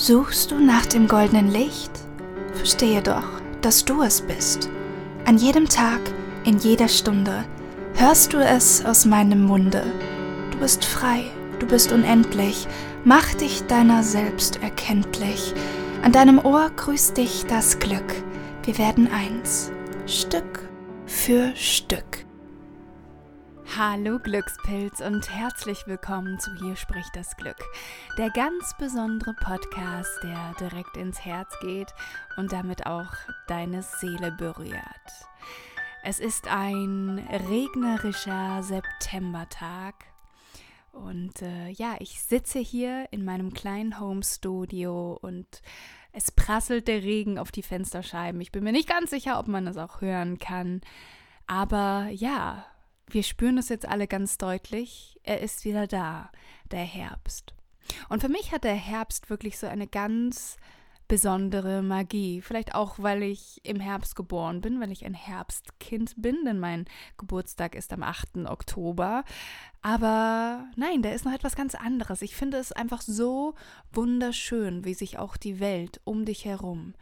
Suchst du nach dem goldenen Licht? Verstehe doch, dass du es bist. An jedem Tag, in jeder Stunde hörst du es aus meinem Munde. Du bist frei, du bist unendlich, mach dich deiner selbst erkenntlich. An deinem Ohr grüßt dich das Glück. Wir werden eins, Stück für Stück. Hallo Glückspilz und herzlich willkommen zu Hier spricht das Glück, der ganz besondere Podcast, der direkt ins Herz geht und damit auch deine Seele berührt. Es ist ein regnerischer Septembertag und äh, ja, ich sitze hier in meinem kleinen Home Studio und es prasselt der Regen auf die Fensterscheiben. Ich bin mir nicht ganz sicher, ob man es auch hören kann. Aber ja, wir spüren es jetzt alle ganz deutlich. Er ist wieder da, der Herbst. Und für mich hat der Herbst wirklich so eine ganz besondere Magie. Vielleicht auch, weil ich im Herbst geboren bin, weil ich ein Herbstkind bin, denn mein Geburtstag ist am 8. Oktober. Aber nein, da ist noch etwas ganz anderes. Ich finde es einfach so wunderschön, wie sich auch die Welt um dich herum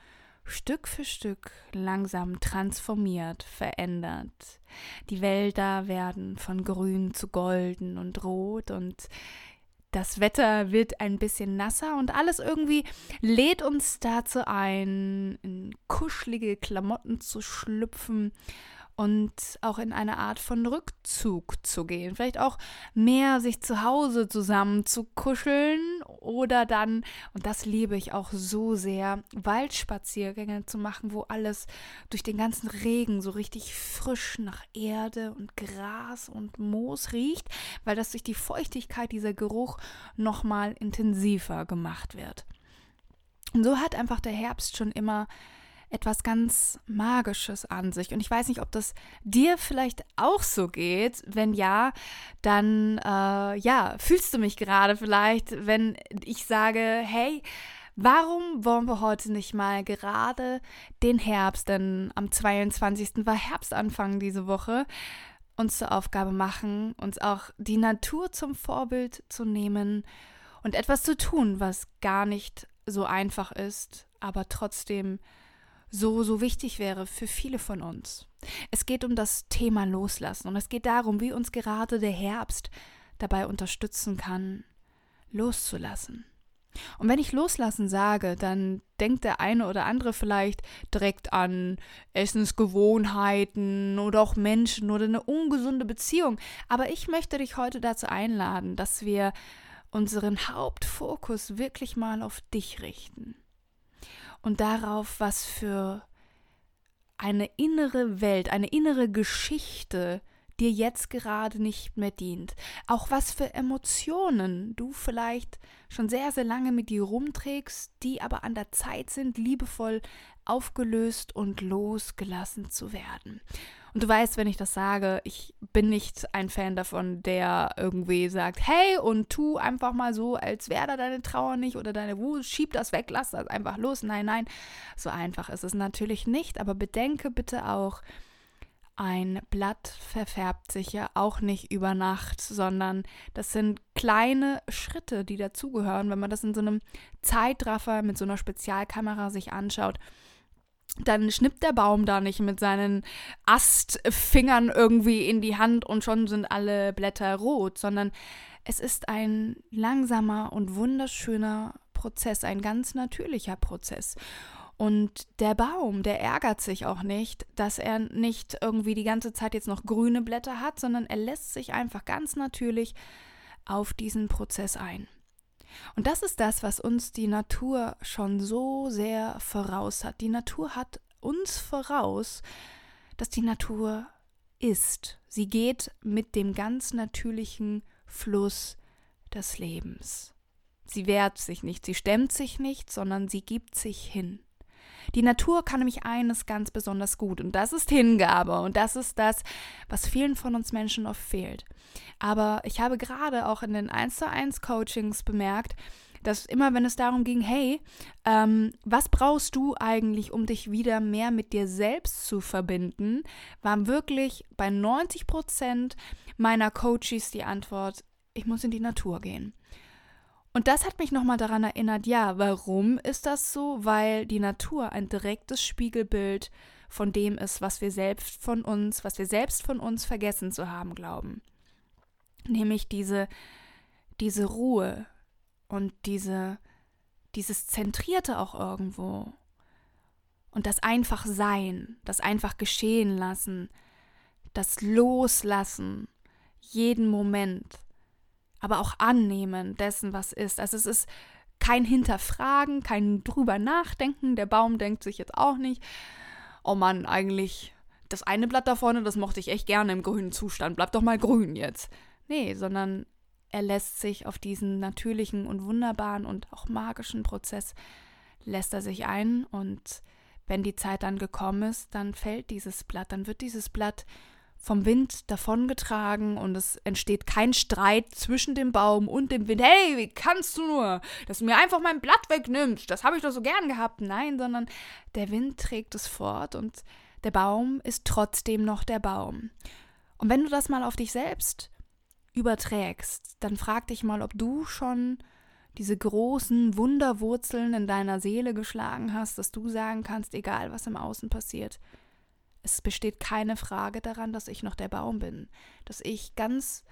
Stück für Stück langsam transformiert, verändert. Die Wälder werden von grün zu golden und rot und das Wetter wird ein bisschen nasser und alles irgendwie lädt uns dazu ein, in kuschelige Klamotten zu schlüpfen und auch in eine Art von Rückzug zu gehen. Vielleicht auch mehr sich zu Hause zusammen zu kuscheln oder dann, und das liebe ich auch so sehr, Waldspaziergänge zu machen, wo alles durch den ganzen Regen so richtig frisch nach Erde und Gras und Moos riecht, weil das durch die Feuchtigkeit dieser Geruch nochmal intensiver gemacht wird. Und so hat einfach der Herbst schon immer etwas ganz Magisches an sich. Und ich weiß nicht, ob das dir vielleicht auch so geht. Wenn ja, dann äh, ja, fühlst du mich gerade vielleicht, wenn ich sage, hey, Warum wollen wir heute nicht mal gerade den Herbst, denn am 22. war Herbstanfang diese Woche, uns zur Aufgabe machen, uns auch die Natur zum Vorbild zu nehmen und etwas zu tun, was gar nicht so einfach ist, aber trotzdem so, so wichtig wäre für viele von uns. Es geht um das Thema Loslassen und es geht darum, wie uns gerade der Herbst dabei unterstützen kann, loszulassen. Und wenn ich loslassen sage, dann denkt der eine oder andere vielleicht direkt an Essensgewohnheiten oder auch Menschen oder eine ungesunde Beziehung. Aber ich möchte dich heute dazu einladen, dass wir unseren Hauptfokus wirklich mal auf dich richten und darauf, was für eine innere Welt, eine innere Geschichte dir jetzt gerade nicht mehr dient. Auch was für Emotionen du vielleicht schon sehr, sehr lange mit dir rumträgst, die aber an der Zeit sind, liebevoll aufgelöst und losgelassen zu werden. Und du weißt, wenn ich das sage, ich bin nicht ein Fan davon, der irgendwie sagt, hey, und tu einfach mal so, als wäre da deine Trauer nicht oder deine Wut, schieb das weg, lass das einfach los. Nein, nein, so einfach ist es natürlich nicht, aber bedenke bitte auch, ein Blatt verfärbt sich ja auch nicht über Nacht, sondern das sind kleine Schritte, die dazugehören, wenn man das in so einem Zeitraffer mit so einer Spezialkamera sich anschaut dann schnippt der Baum da nicht mit seinen Astfingern irgendwie in die Hand und schon sind alle Blätter rot, sondern es ist ein langsamer und wunderschöner Prozess, ein ganz natürlicher Prozess. Und der Baum, der ärgert sich auch nicht, dass er nicht irgendwie die ganze Zeit jetzt noch grüne Blätter hat, sondern er lässt sich einfach ganz natürlich auf diesen Prozess ein. Und das ist das, was uns die Natur schon so sehr voraus hat. Die Natur hat uns voraus, dass die Natur ist. Sie geht mit dem ganz natürlichen Fluss des Lebens. Sie wehrt sich nicht, sie stemmt sich nicht, sondern sie gibt sich hin. Die Natur kann nämlich eines ganz besonders gut und das ist Hingabe und das ist das, was vielen von uns Menschen oft fehlt. Aber ich habe gerade auch in den 1 zu 1 Coachings bemerkt, dass immer wenn es darum ging, hey, ähm, was brauchst du eigentlich, um dich wieder mehr mit dir selbst zu verbinden, waren wirklich bei 90 Prozent meiner Coaches die Antwort, ich muss in die Natur gehen. Und das hat mich nochmal daran erinnert, ja, warum ist das so? Weil die Natur ein direktes Spiegelbild von dem ist, was wir selbst von uns, was wir selbst von uns vergessen zu haben glauben. Nämlich diese, diese Ruhe und diese, dieses Zentrierte auch irgendwo. Und das einfach Sein, das einfach geschehen lassen, das Loslassen, jeden Moment aber auch annehmen dessen, was ist. Also es ist kein Hinterfragen, kein drüber nachdenken. Der Baum denkt sich jetzt auch nicht, oh Mann, eigentlich das eine Blatt da vorne, das mochte ich echt gerne im grünen Zustand. Bleib doch mal grün jetzt. Nee, sondern er lässt sich auf diesen natürlichen und wunderbaren und auch magischen Prozess lässt er sich ein und wenn die Zeit dann gekommen ist, dann fällt dieses Blatt, dann wird dieses Blatt vom Wind davongetragen und es entsteht kein Streit zwischen dem Baum und dem Wind. Hey, wie kannst du nur, dass du mir einfach mein Blatt wegnimmst? Das habe ich doch so gern gehabt. Nein, sondern der Wind trägt es fort und der Baum ist trotzdem noch der Baum. Und wenn du das mal auf dich selbst überträgst, dann frag dich mal, ob du schon diese großen Wunderwurzeln in deiner Seele geschlagen hast, dass du sagen kannst, egal was im Außen passiert, es besteht keine Frage daran, dass ich noch der Baum bin, dass ich ganz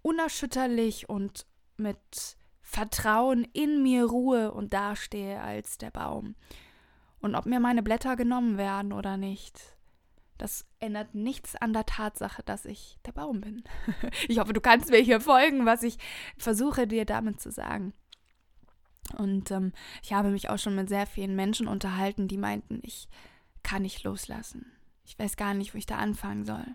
unerschütterlich und mit Vertrauen in mir ruhe und dastehe als der Baum. Und ob mir meine Blätter genommen werden oder nicht, das ändert nichts an der Tatsache, dass ich der Baum bin. ich hoffe, du kannst mir hier folgen, was ich versuche dir damit zu sagen. Und ähm, ich habe mich auch schon mit sehr vielen Menschen unterhalten, die meinten, ich kann nicht loslassen. Ich weiß gar nicht, wo ich da anfangen soll.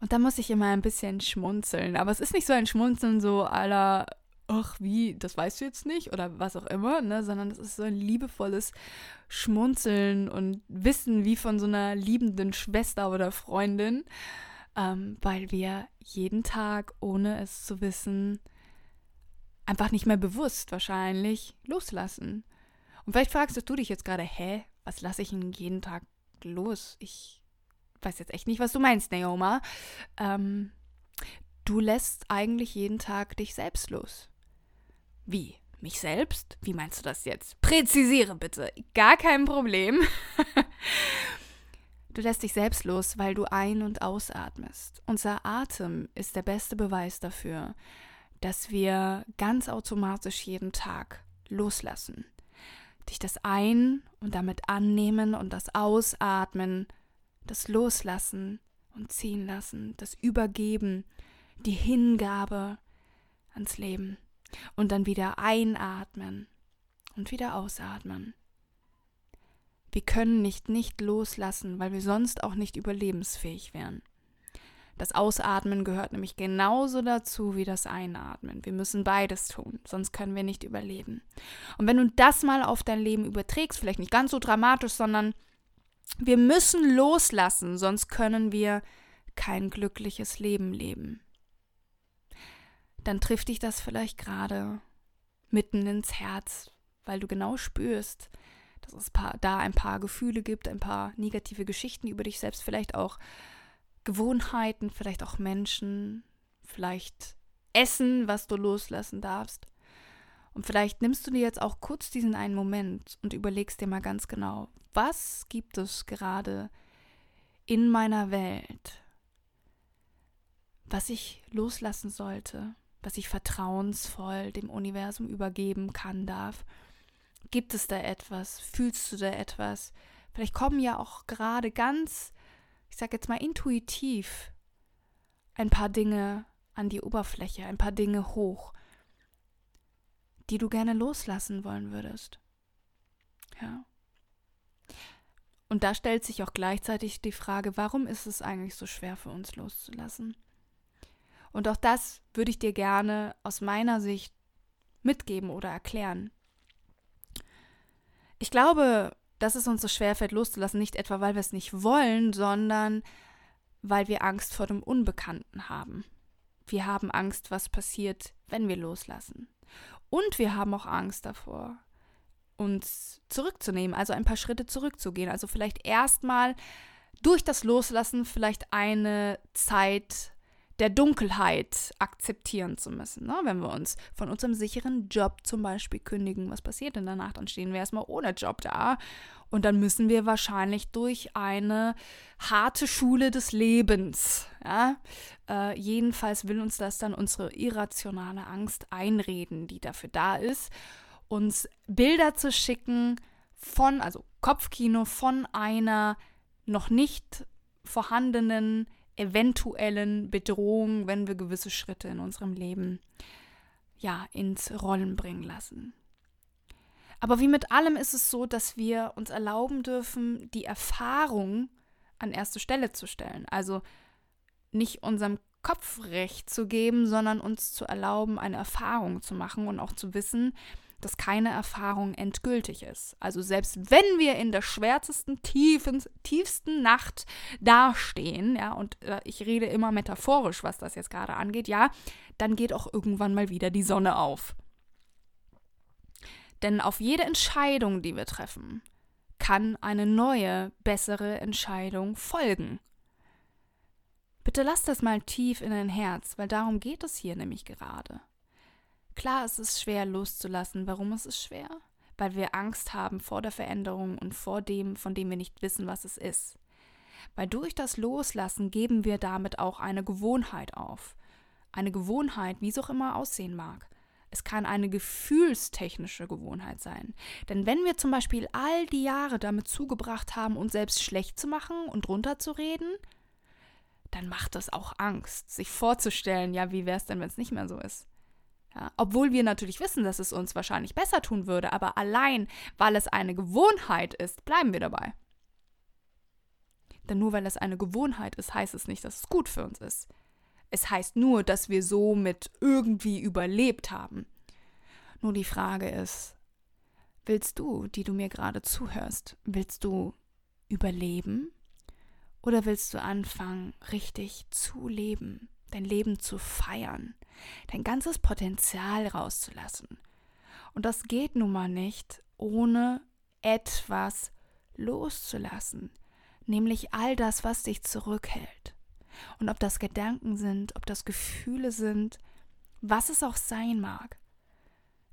Und da muss ich immer ein bisschen schmunzeln. Aber es ist nicht so ein Schmunzeln so aller, ach wie, das weißt du jetzt nicht oder was auch immer, ne? sondern es ist so ein liebevolles Schmunzeln und Wissen wie von so einer liebenden Schwester oder Freundin, ähm, weil wir jeden Tag, ohne es zu wissen, einfach nicht mehr bewusst wahrscheinlich loslassen. Und vielleicht fragst du dich jetzt gerade, hä, was lasse ich denn jeden Tag los? Ich weiß jetzt echt nicht, was du meinst, Naoma. Ähm, du lässt eigentlich jeden Tag dich selbst los. Wie? Mich selbst? Wie meinst du das jetzt? Präzisiere bitte. Gar kein Problem. du lässt dich selbst los, weil du ein- und ausatmest. Unser Atem ist der beste Beweis dafür, dass wir ganz automatisch jeden Tag loslassen dich das Ein- und damit Annehmen und das Ausatmen, das Loslassen und Ziehen lassen, das Übergeben, die Hingabe ans Leben und dann wieder einatmen und wieder ausatmen. Wir können nicht nicht loslassen, weil wir sonst auch nicht überlebensfähig wären. Das Ausatmen gehört nämlich genauso dazu wie das Einatmen. Wir müssen beides tun, sonst können wir nicht überleben. Und wenn du das mal auf dein Leben überträgst, vielleicht nicht ganz so dramatisch, sondern wir müssen loslassen, sonst können wir kein glückliches Leben leben. Dann trifft dich das vielleicht gerade mitten ins Herz, weil du genau spürst, dass es da ein paar Gefühle gibt, ein paar negative Geschichten über dich selbst, vielleicht auch Gewohnheiten, vielleicht auch Menschen, vielleicht Essen, was du loslassen darfst. Und vielleicht nimmst du dir jetzt auch kurz diesen einen Moment und überlegst dir mal ganz genau, was gibt es gerade in meiner Welt, was ich loslassen sollte, was ich vertrauensvoll dem Universum übergeben kann darf. Gibt es da etwas? Fühlst du da etwas? Vielleicht kommen ja auch gerade ganz ich sage jetzt mal intuitiv, ein paar Dinge an die Oberfläche, ein paar Dinge hoch, die du gerne loslassen wollen würdest. Ja. Und da stellt sich auch gleichzeitig die Frage, warum ist es eigentlich so schwer für uns loszulassen? Und auch das würde ich dir gerne aus meiner Sicht mitgeben oder erklären. Ich glaube, dass es uns so schwerfällt, loszulassen, nicht etwa, weil wir es nicht wollen, sondern weil wir Angst vor dem Unbekannten haben. Wir haben Angst, was passiert, wenn wir loslassen. Und wir haben auch Angst davor, uns zurückzunehmen, also ein paar Schritte zurückzugehen. Also vielleicht erstmal durch das Loslassen vielleicht eine Zeit der Dunkelheit akzeptieren zu müssen. Ne? Wenn wir uns von unserem sicheren Job zum Beispiel kündigen, was passiert der Nacht? Dann stehen wir erstmal ohne Job da. Und dann müssen wir wahrscheinlich durch eine harte Schule des Lebens. Ja? Äh, jedenfalls will uns das dann unsere irrationale Angst einreden, die dafür da ist, uns Bilder zu schicken von, also Kopfkino von einer noch nicht vorhandenen eventuellen Bedrohung, wenn wir gewisse Schritte in unserem Leben ja ins Rollen bringen lassen. Aber wie mit allem ist es so, dass wir uns erlauben dürfen, die Erfahrung an erste Stelle zu stellen. Also nicht unserem Kopf recht zu geben, sondern uns zu erlauben, eine Erfahrung zu machen und auch zu wissen, dass keine Erfahrung endgültig ist. Also selbst wenn wir in der schwärzesten, tiefen, tiefsten Nacht dastehen, ja, und äh, ich rede immer metaphorisch, was das jetzt gerade angeht, ja, dann geht auch irgendwann mal wieder die Sonne auf. Denn auf jede Entscheidung, die wir treffen, kann eine neue, bessere Entscheidung folgen. Bitte lass das mal tief in dein Herz, weil darum geht es hier nämlich gerade. Klar, es ist schwer loszulassen. Warum ist es schwer? Weil wir Angst haben vor der Veränderung und vor dem, von dem wir nicht wissen, was es ist. Weil durch das Loslassen geben wir damit auch eine Gewohnheit auf. Eine Gewohnheit, wie es auch immer aussehen mag. Es kann eine gefühlstechnische Gewohnheit sein. Denn wenn wir zum Beispiel all die Jahre damit zugebracht haben, uns selbst schlecht zu machen und runterzureden, dann macht das auch Angst, sich vorzustellen, ja, wie wäre es denn, wenn es nicht mehr so ist? Ja, obwohl wir natürlich wissen, dass es uns wahrscheinlich besser tun würde, aber allein, weil es eine Gewohnheit ist, bleiben wir dabei. Denn nur weil es eine Gewohnheit ist, heißt es nicht, dass es gut für uns ist. Es heißt nur, dass wir somit irgendwie überlebt haben. Nur die Frage ist, willst du, die du mir gerade zuhörst, willst du überleben oder willst du anfangen, richtig zu leben, dein Leben zu feiern, dein ganzes Potenzial rauszulassen. Und das geht nun mal nicht, ohne etwas loszulassen, nämlich all das, was dich zurückhält. Und ob das Gedanken sind, ob das Gefühle sind, was es auch sein mag.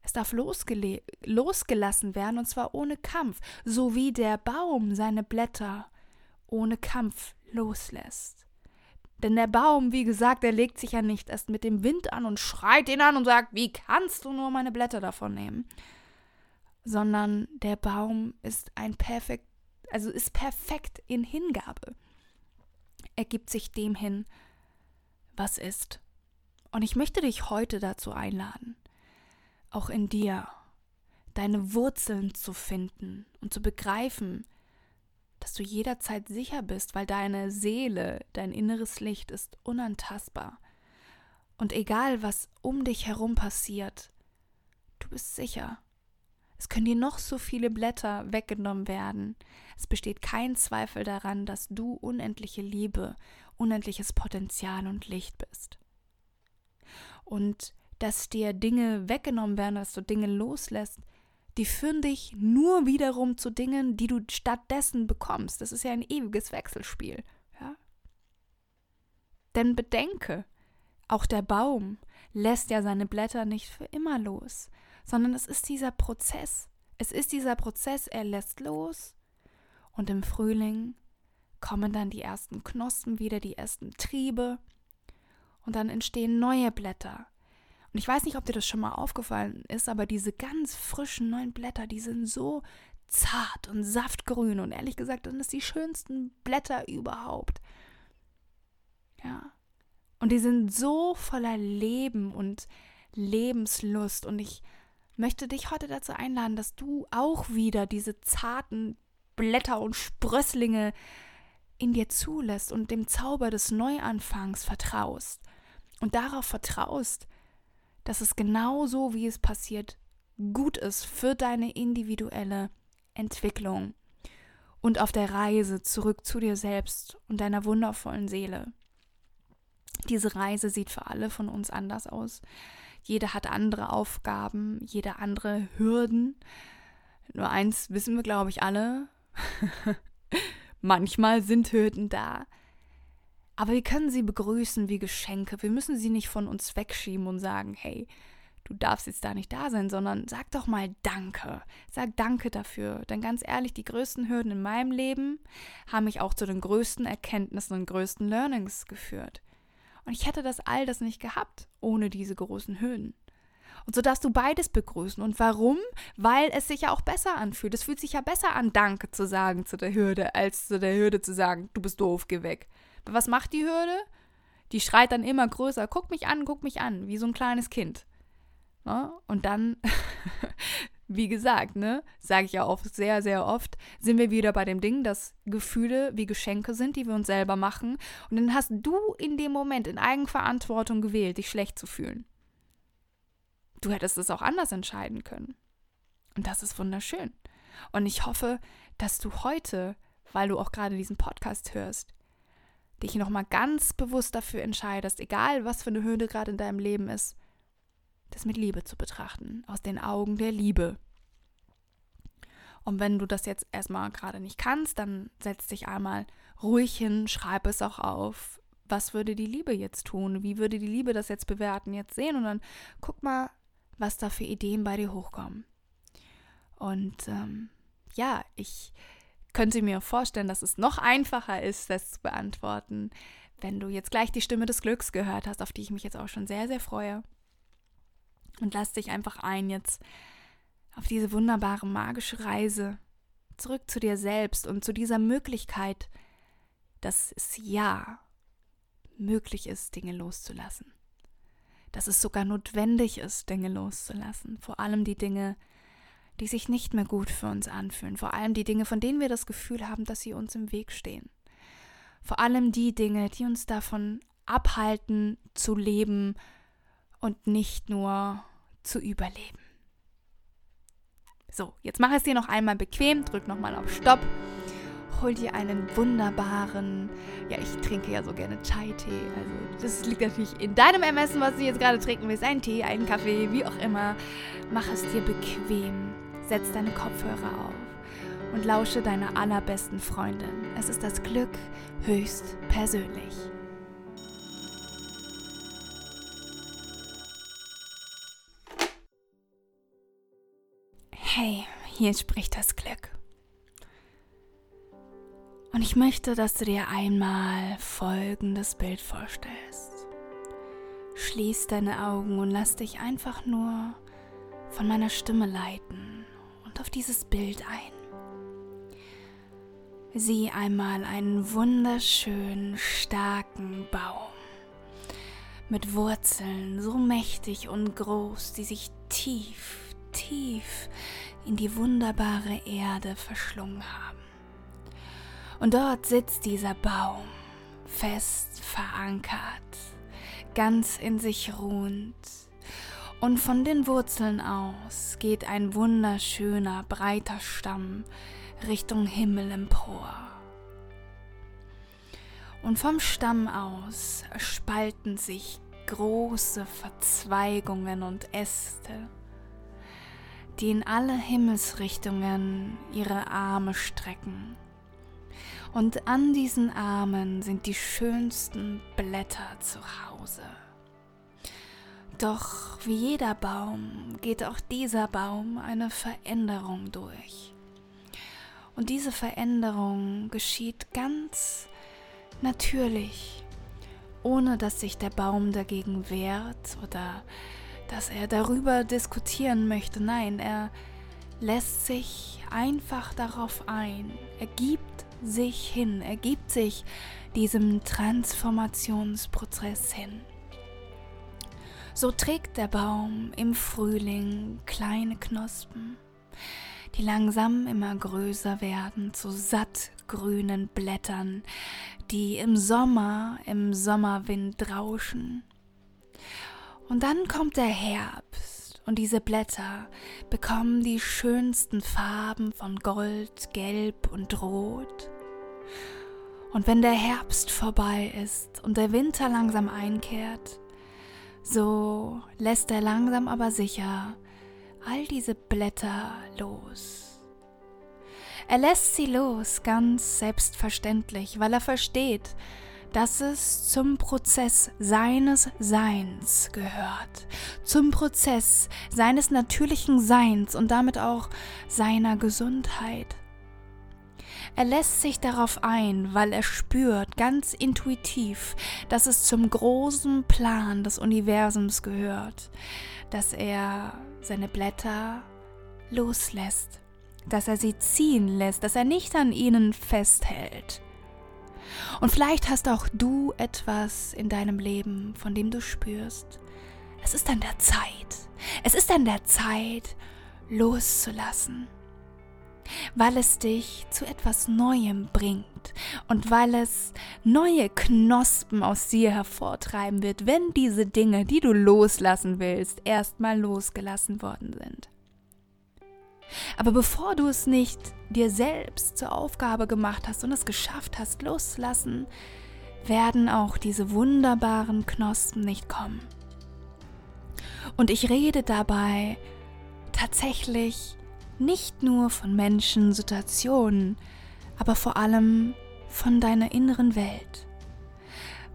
Es darf losgelassen werden und zwar ohne Kampf, so wie der Baum seine Blätter ohne Kampf loslässt. Denn der Baum, wie gesagt, der legt sich ja nicht erst mit dem Wind an und schreit ihn an und sagt, wie kannst du nur meine Blätter davon nehmen? Sondern der Baum ist ein perfekt, also ist perfekt in Hingabe. Er gibt sich dem hin, was ist. Und ich möchte dich heute dazu einladen, auch in dir deine Wurzeln zu finden und zu begreifen, dass du jederzeit sicher bist, weil deine Seele, dein inneres Licht ist unantastbar. Und egal, was um dich herum passiert, du bist sicher. Es können dir noch so viele Blätter weggenommen werden. Es besteht kein Zweifel daran, dass du unendliche Liebe, unendliches Potenzial und Licht bist. Und dass dir Dinge weggenommen werden, dass du Dinge loslässt, die führen dich nur wiederum zu Dingen, die du stattdessen bekommst. Das ist ja ein ewiges Wechselspiel. Ja? Denn bedenke, auch der Baum lässt ja seine Blätter nicht für immer los, sondern es ist dieser Prozess. Es ist dieser Prozess, er lässt los und im Frühling kommen dann die ersten Knospen wieder, die ersten Triebe und dann entstehen neue Blätter und ich weiß nicht, ob dir das schon mal aufgefallen ist, aber diese ganz frischen neuen Blätter, die sind so zart und saftgrün und ehrlich gesagt, das sind die schönsten Blätter überhaupt. Ja. Und die sind so voller Leben und Lebenslust und ich möchte dich heute dazu einladen, dass du auch wieder diese zarten Blätter und Sprösslinge in dir zulässt und dem Zauber des Neuanfangs vertraust und darauf vertraust, dass es genau so, wie es passiert, gut ist für deine individuelle Entwicklung und auf der Reise zurück zu dir selbst und deiner wundervollen Seele. Diese Reise sieht für alle von uns anders aus. Jeder hat andere Aufgaben, jeder andere Hürden. Nur eins wissen wir, glaube ich, alle. Manchmal sind Hürden da. Aber wir können sie begrüßen wie Geschenke. Wir müssen sie nicht von uns wegschieben und sagen, hey, du darfst jetzt da nicht da sein, sondern sag doch mal Danke. Sag Danke dafür. Denn ganz ehrlich, die größten Hürden in meinem Leben haben mich auch zu den größten Erkenntnissen und größten Learnings geführt. Und ich hätte das all das nicht gehabt ohne diese großen Hürden. Und so darfst du beides begrüßen. Und warum? Weil es sich ja auch besser anfühlt. Es fühlt sich ja besser an, Danke zu sagen zu der Hürde, als zu der Hürde zu sagen, du bist doof, geh weg. Was macht die Hürde? Die schreit dann immer größer, guck mich an, guck mich an, wie so ein kleines Kind. Ne? Und dann, wie gesagt, ne, sage ich ja oft, sehr, sehr oft, sind wir wieder bei dem Ding, dass Gefühle wie Geschenke sind, die wir uns selber machen. Und dann hast du in dem Moment in Eigenverantwortung gewählt, dich schlecht zu fühlen. Du hättest es auch anders entscheiden können. Und das ist wunderschön. Und ich hoffe, dass du heute, weil du auch gerade diesen Podcast hörst, dich nochmal ganz bewusst dafür entscheidest, egal was für eine Hürde gerade in deinem Leben ist, das mit Liebe zu betrachten, aus den Augen der Liebe. Und wenn du das jetzt erstmal gerade nicht kannst, dann setz dich einmal ruhig hin, schreib es auch auf. Was würde die Liebe jetzt tun? Wie würde die Liebe das jetzt bewerten, jetzt sehen? Und dann guck mal, was da für Ideen bei dir hochkommen. Und ähm, ja, ich könnte mir vorstellen, dass es noch einfacher ist, das zu beantworten, wenn du jetzt gleich die Stimme des Glücks gehört hast, auf die ich mich jetzt auch schon sehr, sehr freue. Und lass dich einfach ein jetzt auf diese wunderbare magische Reise zurück zu dir selbst und zu dieser Möglichkeit, dass es ja möglich ist, Dinge loszulassen dass es sogar notwendig ist, Dinge loszulassen. Vor allem die Dinge, die sich nicht mehr gut für uns anfühlen. Vor allem die Dinge, von denen wir das Gefühl haben, dass sie uns im Weg stehen. Vor allem die Dinge, die uns davon abhalten zu leben und nicht nur zu überleben. So, jetzt mach es dir noch einmal bequem, drück nochmal auf Stopp hol dir einen wunderbaren, ja, ich trinke ja so gerne Chai-Tee. Also, das liegt natürlich in deinem Ermessen, was du jetzt gerade trinken willst. Ein Tee, einen Kaffee, wie auch immer. Mach es dir bequem. Setz deine Kopfhörer auf und lausche deiner allerbesten Freundin. Es ist das Glück höchst persönlich. Hey, hier spricht das Glück. Und ich möchte, dass du dir einmal folgendes Bild vorstellst. Schließ deine Augen und lass dich einfach nur von meiner Stimme leiten und auf dieses Bild ein. Sieh einmal einen wunderschönen, starken Baum mit Wurzeln so mächtig und groß, die sich tief, tief in die wunderbare Erde verschlungen haben. Und dort sitzt dieser Baum, fest verankert, ganz in sich ruhend. Und von den Wurzeln aus geht ein wunderschöner, breiter Stamm Richtung Himmel empor. Und vom Stamm aus spalten sich große Verzweigungen und Äste, die in alle Himmelsrichtungen ihre Arme strecken und an diesen Armen sind die schönsten Blätter zu Hause. Doch wie jeder Baum geht auch dieser Baum eine Veränderung durch. Und diese Veränderung geschieht ganz natürlich, ohne dass sich der Baum dagegen wehrt oder dass er darüber diskutieren möchte. Nein, er lässt sich einfach darauf ein. Er gibt sich hin, er gibt sich diesem Transformationsprozess hin. So trägt der Baum im Frühling kleine Knospen, die langsam immer größer werden zu sattgrünen Blättern, die im Sommer im Sommerwind rauschen. Und dann kommt der Herbst und diese Blätter bekommen die schönsten Farben von Gold, Gelb und Rot. Und wenn der Herbst vorbei ist und der Winter langsam einkehrt, so lässt er langsam aber sicher all diese Blätter los. Er lässt sie los, ganz selbstverständlich, weil er versteht, dass es zum Prozess seines Seins gehört, zum Prozess seines natürlichen Seins und damit auch seiner Gesundheit. Er lässt sich darauf ein, weil er spürt ganz intuitiv, dass es zum großen Plan des Universums gehört, dass er seine Blätter loslässt, dass er sie ziehen lässt, dass er nicht an ihnen festhält. Und vielleicht hast auch du etwas in deinem Leben, von dem du spürst, es ist an der Zeit, es ist an der Zeit loszulassen weil es dich zu etwas Neuem bringt und weil es neue Knospen aus dir hervortreiben wird, wenn diese Dinge, die du loslassen willst, erstmal losgelassen worden sind. Aber bevor du es nicht dir selbst zur Aufgabe gemacht hast und es geschafft hast, loszulassen, werden auch diese wunderbaren Knospen nicht kommen. Und ich rede dabei tatsächlich nicht nur von Menschen, Situationen, aber vor allem von deiner inneren Welt.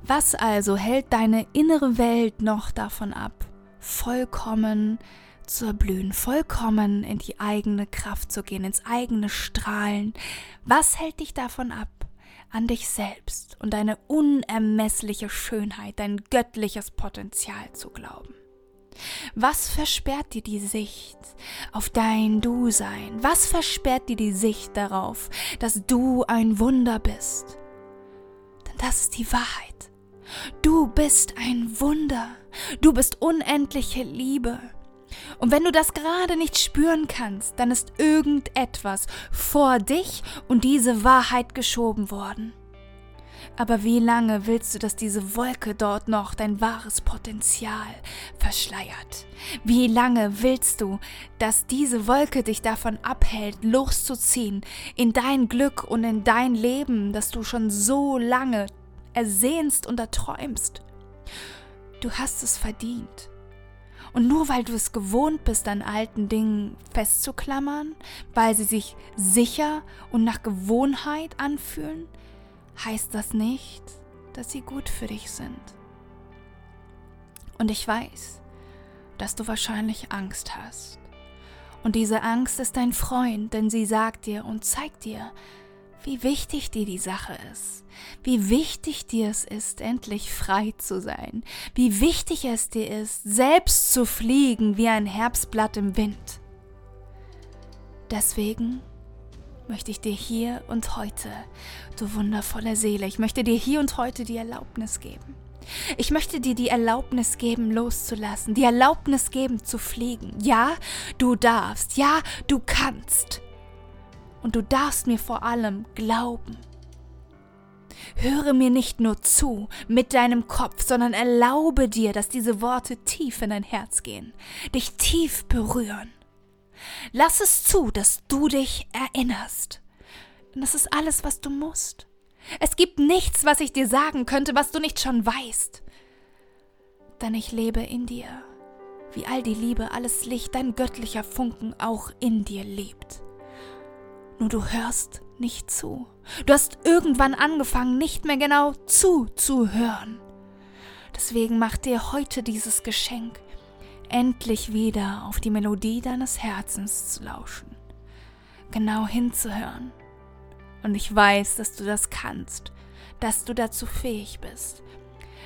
Was also hält deine innere Welt noch davon ab, vollkommen zu erblühen, vollkommen in die eigene Kraft zu gehen, ins eigene Strahlen? Was hält dich davon ab, an dich selbst und deine unermessliche Schönheit, dein göttliches Potenzial zu glauben? Was versperrt dir die Sicht auf dein Du-Sein? Was versperrt dir die Sicht darauf, dass du ein Wunder bist? Denn das ist die Wahrheit. Du bist ein Wunder. Du bist unendliche Liebe. Und wenn du das gerade nicht spüren kannst, dann ist irgendetwas vor dich und diese Wahrheit geschoben worden. Aber wie lange willst du, dass diese Wolke dort noch dein wahres Potenzial verschleiert? Wie lange willst du, dass diese Wolke dich davon abhält, loszuziehen in dein Glück und in dein Leben, das du schon so lange ersehnst und erträumst? Du hast es verdient. Und nur weil du es gewohnt bist, an alten Dingen festzuklammern, weil sie sich sicher und nach Gewohnheit anfühlen, heißt das nicht, dass sie gut für dich sind. Und ich weiß, dass du wahrscheinlich Angst hast. Und diese Angst ist dein Freund, denn sie sagt dir und zeigt dir, wie wichtig dir die Sache ist, wie wichtig dir es ist, endlich frei zu sein, wie wichtig es dir ist, selbst zu fliegen wie ein Herbstblatt im Wind. Deswegen möchte ich dir hier und heute, du wundervolle Seele, ich möchte dir hier und heute die Erlaubnis geben. Ich möchte dir die Erlaubnis geben, loszulassen, die Erlaubnis geben, zu fliegen. Ja, du darfst, ja, du kannst. Und du darfst mir vor allem glauben. Höre mir nicht nur zu mit deinem Kopf, sondern erlaube dir, dass diese Worte tief in dein Herz gehen, dich tief berühren. Lass es zu, dass du dich erinnerst. Denn das ist alles, was du musst. Es gibt nichts, was ich dir sagen könnte, was du nicht schon weißt. Denn ich lebe in dir, wie all die Liebe, alles Licht, dein göttlicher Funken auch in dir lebt. Nur du hörst nicht zu. Du hast irgendwann angefangen, nicht mehr genau zuzuhören. Deswegen mach dir heute dieses Geschenk, endlich wieder auf die Melodie deines Herzens zu lauschen, genau hinzuhören. Und ich weiß, dass du das kannst, dass du dazu fähig bist.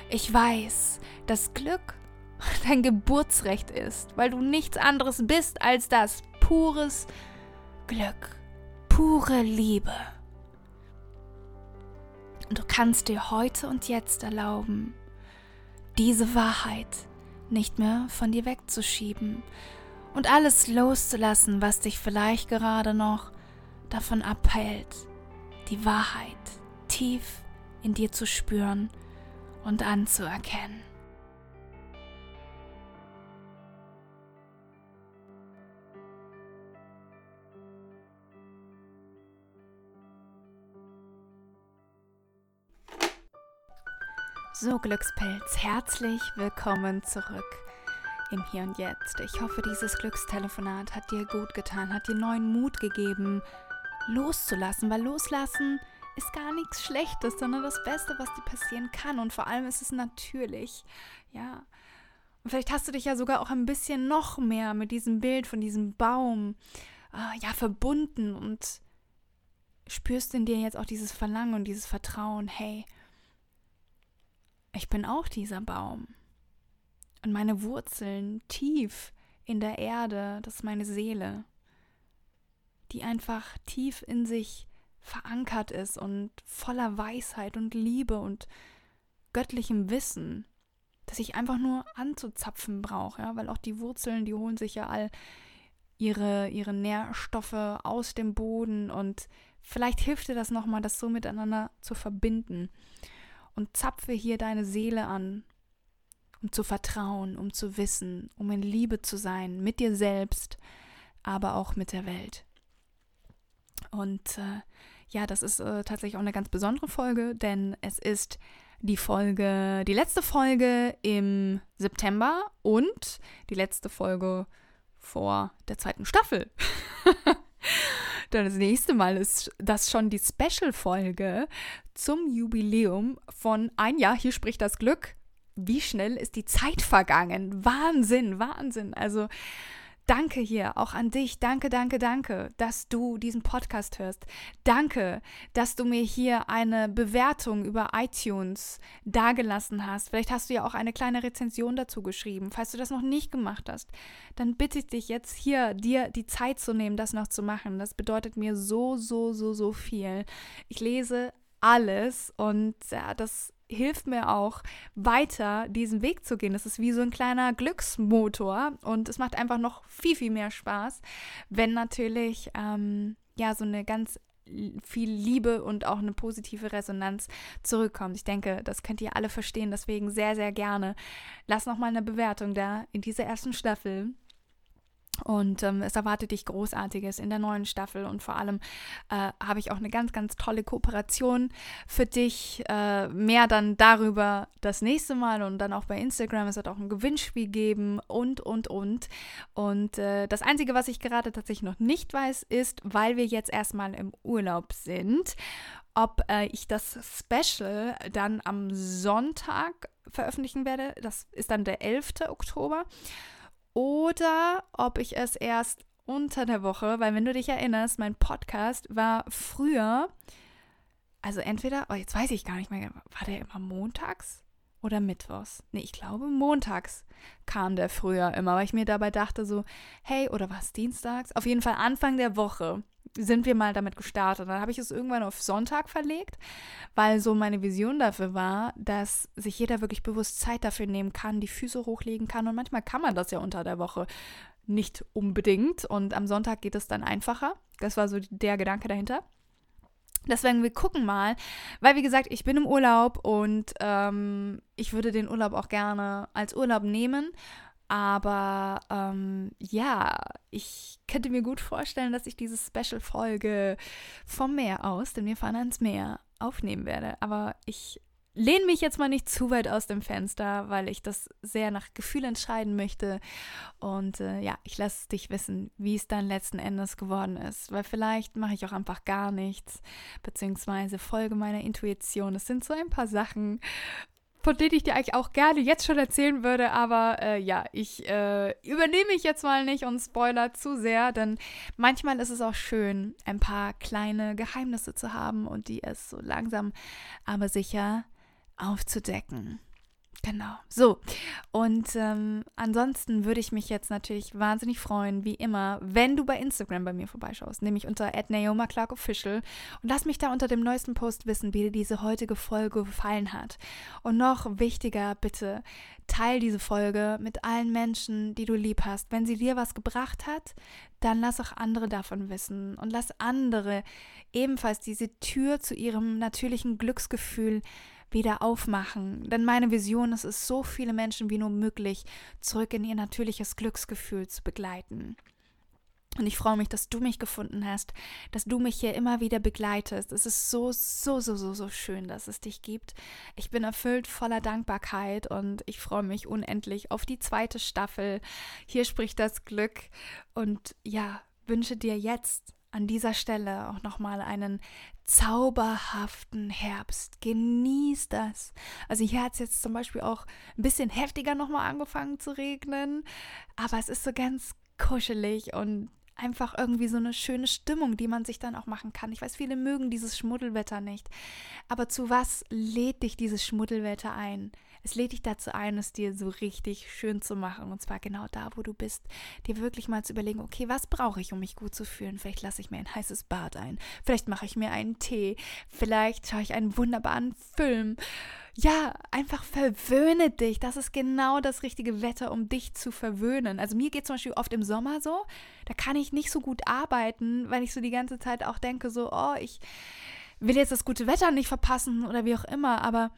Ich weiß, dass Glück dein Geburtsrecht ist, weil du nichts anderes bist als das pures Glück, pure Liebe. Und du kannst dir heute und jetzt erlauben, diese Wahrheit nicht mehr von dir wegzuschieben und alles loszulassen, was dich vielleicht gerade noch davon abhält, die Wahrheit tief in dir zu spüren und anzuerkennen. So, Glückspilz, herzlich willkommen zurück im Hier und Jetzt. Ich hoffe, dieses Glückstelefonat hat dir gut getan, hat dir neuen Mut gegeben, loszulassen, weil loslassen ist gar nichts Schlechtes, sondern das Beste, was dir passieren kann. Und vor allem ist es natürlich. Ja. Und vielleicht hast du dich ja sogar auch ein bisschen noch mehr mit diesem Bild von diesem Baum äh, ja verbunden und spürst in dir jetzt auch dieses Verlangen und dieses Vertrauen, hey, ich bin auch dieser Baum. Und meine Wurzeln tief in der Erde, das ist meine Seele, die einfach tief in sich verankert ist und voller Weisheit und Liebe und göttlichem Wissen, dass ich einfach nur anzuzapfen brauche, ja, weil auch die Wurzeln, die holen sich ja all ihre, ihre Nährstoffe aus dem Boden und vielleicht hilft dir das nochmal, das so miteinander zu verbinden. Und zapfe hier deine Seele an, um zu vertrauen, um zu wissen, um in Liebe zu sein mit dir selbst, aber auch mit der Welt. Und äh, ja, das ist äh, tatsächlich auch eine ganz besondere Folge, denn es ist die Folge, die letzte Folge im September und die letzte Folge vor der zweiten Staffel. Dann das nächste Mal ist das schon die Special-Folge zum Jubiläum von ein Jahr, hier spricht das Glück. Wie schnell ist die Zeit vergangen? Wahnsinn, Wahnsinn. Also Danke hier auch an dich. Danke, danke, danke, dass du diesen Podcast hörst. Danke, dass du mir hier eine Bewertung über iTunes dagelassen hast. Vielleicht hast du ja auch eine kleine Rezension dazu geschrieben. Falls du das noch nicht gemacht hast, dann bitte ich dich jetzt hier, dir die Zeit zu nehmen, das noch zu machen. Das bedeutet mir so, so, so, so viel. Ich lese alles und ja, das hilft mir auch weiter diesen Weg zu gehen. Das ist wie so ein kleiner Glücksmotor und es macht einfach noch viel, viel mehr Spaß, wenn natürlich ähm, ja so eine ganz viel Liebe und auch eine positive Resonanz zurückkommt. Ich denke, das könnt ihr alle verstehen, deswegen sehr, sehr gerne. Lass noch mal eine Bewertung da in dieser ersten Staffel. Und ähm, es erwartet dich Großartiges in der neuen Staffel und vor allem äh, habe ich auch eine ganz, ganz tolle Kooperation für dich. Äh, mehr dann darüber das nächste Mal und dann auch bei Instagram. Es wird auch ein Gewinnspiel geben und, und, und. Und äh, das Einzige, was ich gerade tatsächlich noch nicht weiß, ist, weil wir jetzt erstmal im Urlaub sind, ob äh, ich das Special dann am Sonntag veröffentlichen werde. Das ist dann der 11. Oktober oder ob ich es erst unter der Woche, weil wenn du dich erinnerst, mein Podcast war früher, also entweder, oh, jetzt weiß ich gar nicht mehr, war der immer montags oder mittwochs? Nee, ich glaube montags kam der früher immer, weil ich mir dabei dachte so, hey, oder was, dienstags? Auf jeden Fall Anfang der Woche sind wir mal damit gestartet. Dann habe ich es irgendwann auf Sonntag verlegt, weil so meine Vision dafür war, dass sich jeder wirklich bewusst Zeit dafür nehmen kann, die Füße hochlegen kann. Und manchmal kann man das ja unter der Woche nicht unbedingt. Und am Sonntag geht es dann einfacher. Das war so der Gedanke dahinter. Deswegen, wir gucken mal, weil wie gesagt, ich bin im Urlaub und ähm, ich würde den Urlaub auch gerne als Urlaub nehmen aber ähm, ja, ich könnte mir gut vorstellen, dass ich diese Special-Folge vom Meer aus, denn wir fahren ans Meer, aufnehmen werde. Aber ich lehne mich jetzt mal nicht zu weit aus dem Fenster, weil ich das sehr nach Gefühl entscheiden möchte. Und äh, ja, ich lasse dich wissen, wie es dann letzten Endes geworden ist. Weil vielleicht mache ich auch einfach gar nichts, beziehungsweise folge meiner Intuition. Es sind so ein paar Sachen, von denen ich dir eigentlich auch gerne jetzt schon erzählen würde, aber äh, ja, ich äh, übernehme mich jetzt mal nicht und spoiler zu sehr, denn manchmal ist es auch schön, ein paar kleine Geheimnisse zu haben und die es so langsam, aber sicher aufzudecken. Genau. So. Und ähm, ansonsten würde ich mich jetzt natürlich wahnsinnig freuen, wie immer, wenn du bei Instagram bei mir vorbeischaust, nämlich unter @naoma_clark_official und lass mich da unter dem neuesten Post wissen, wie dir diese heutige Folge gefallen hat. Und noch wichtiger, bitte teil diese Folge mit allen Menschen, die du lieb hast. Wenn sie dir was gebracht hat, dann lass auch andere davon wissen und lass andere ebenfalls diese Tür zu ihrem natürlichen Glücksgefühl wieder aufmachen. Denn meine Vision ist es, so viele Menschen wie nur möglich zurück in ihr natürliches Glücksgefühl zu begleiten. Und ich freue mich, dass du mich gefunden hast, dass du mich hier immer wieder begleitest. Es ist so, so, so, so, so schön, dass es dich gibt. Ich bin erfüllt voller Dankbarkeit und ich freue mich unendlich auf die zweite Staffel. Hier spricht das Glück und ja, wünsche dir jetzt an dieser Stelle auch nochmal einen zauberhaften Herbst. Genieß das. Also hier hat es jetzt zum Beispiel auch ein bisschen heftiger nochmal angefangen zu regnen, aber es ist so ganz kuschelig und einfach irgendwie so eine schöne Stimmung, die man sich dann auch machen kann. Ich weiß, viele mögen dieses Schmuddelwetter nicht. Aber zu was lädt dich dieses Schmuddelwetter ein? Es lädt dich dazu ein, es dir so richtig schön zu machen. Und zwar genau da, wo du bist. Dir wirklich mal zu überlegen, okay, was brauche ich, um mich gut zu fühlen? Vielleicht lasse ich mir ein heißes Bad ein. Vielleicht mache ich mir einen Tee. Vielleicht schaue ich einen wunderbaren Film ja, einfach verwöhne dich. Das ist genau das richtige Wetter, um dich zu verwöhnen. Also mir geht zum Beispiel oft im Sommer so, da kann ich nicht so gut arbeiten, weil ich so die ganze Zeit auch denke, so, oh, ich will jetzt das gute Wetter nicht verpassen oder wie auch immer, aber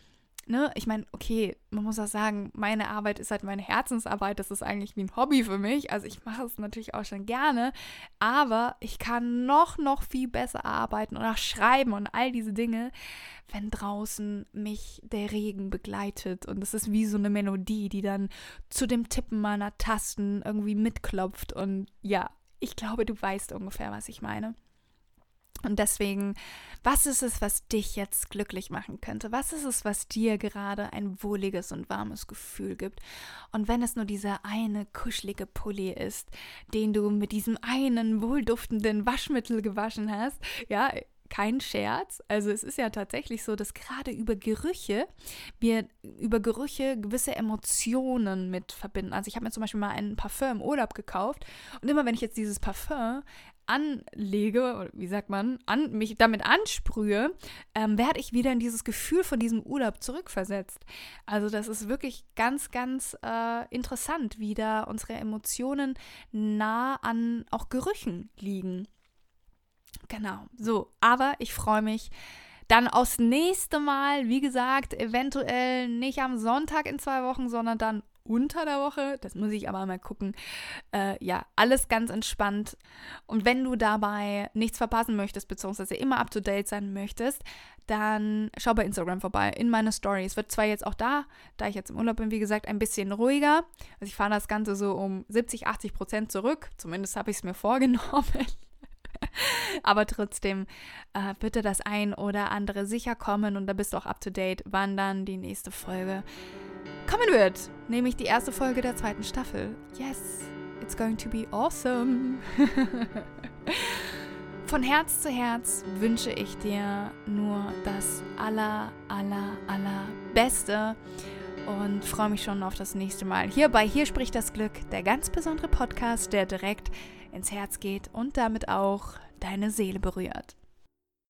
ne, ich meine, okay, man muss auch sagen, meine Arbeit ist halt meine Herzensarbeit, das ist eigentlich wie ein Hobby für mich. Also ich mache es natürlich auch schon gerne, aber ich kann noch, noch viel besser arbeiten und auch schreiben und all diese Dinge, wenn draußen mich der Regen begleitet und es ist wie so eine Melodie, die dann zu dem Tippen meiner Tasten irgendwie mitklopft und ja, ich glaube, du weißt ungefähr, was ich meine. Und deswegen, was ist es, was dich jetzt glücklich machen könnte? Was ist es, was dir gerade ein wohliges und warmes Gefühl gibt? Und wenn es nur dieser eine kuschelige Pulli ist, den du mit diesem einen wohlduftenden Waschmittel gewaschen hast, ja, kein Scherz. Also es ist ja tatsächlich so, dass gerade über Gerüche wir über Gerüche gewisse Emotionen mit verbinden. Also ich habe mir zum Beispiel mal ein Parfum im Urlaub gekauft und immer wenn ich jetzt dieses Parfum anlege, wie sagt man, an, mich damit ansprühe, ähm, werde ich wieder in dieses Gefühl von diesem Urlaub zurückversetzt. Also das ist wirklich ganz, ganz äh, interessant, wie da unsere Emotionen nah an auch Gerüchen liegen. Genau, so, aber ich freue mich dann aufs nächste Mal, wie gesagt, eventuell nicht am Sonntag in zwei Wochen, sondern dann unter der Woche. Das muss ich aber mal gucken. Äh, ja, alles ganz entspannt. Und wenn du dabei nichts verpassen möchtest, beziehungsweise immer up to date sein möchtest, dann schau bei Instagram vorbei in meine Stories. Wird zwar jetzt auch da, da ich jetzt im Urlaub bin, wie gesagt, ein bisschen ruhiger. Also ich fahre das Ganze so um 70, 80 Prozent zurück. Zumindest habe ich es mir vorgenommen. Aber trotzdem äh, bitte das ein oder andere sicher kommen und da bist du auch up to date, wann dann die nächste Folge kommen wird. Nämlich die erste Folge der zweiten Staffel. Yes, it's going to be awesome. Von Herz zu Herz wünsche ich dir nur das aller, aller, aller Beste und freue mich schon auf das nächste Mal. Hier bei Hier spricht das Glück, der ganz besondere Podcast, der direkt ins Herz geht und damit auch deine Seele berührt.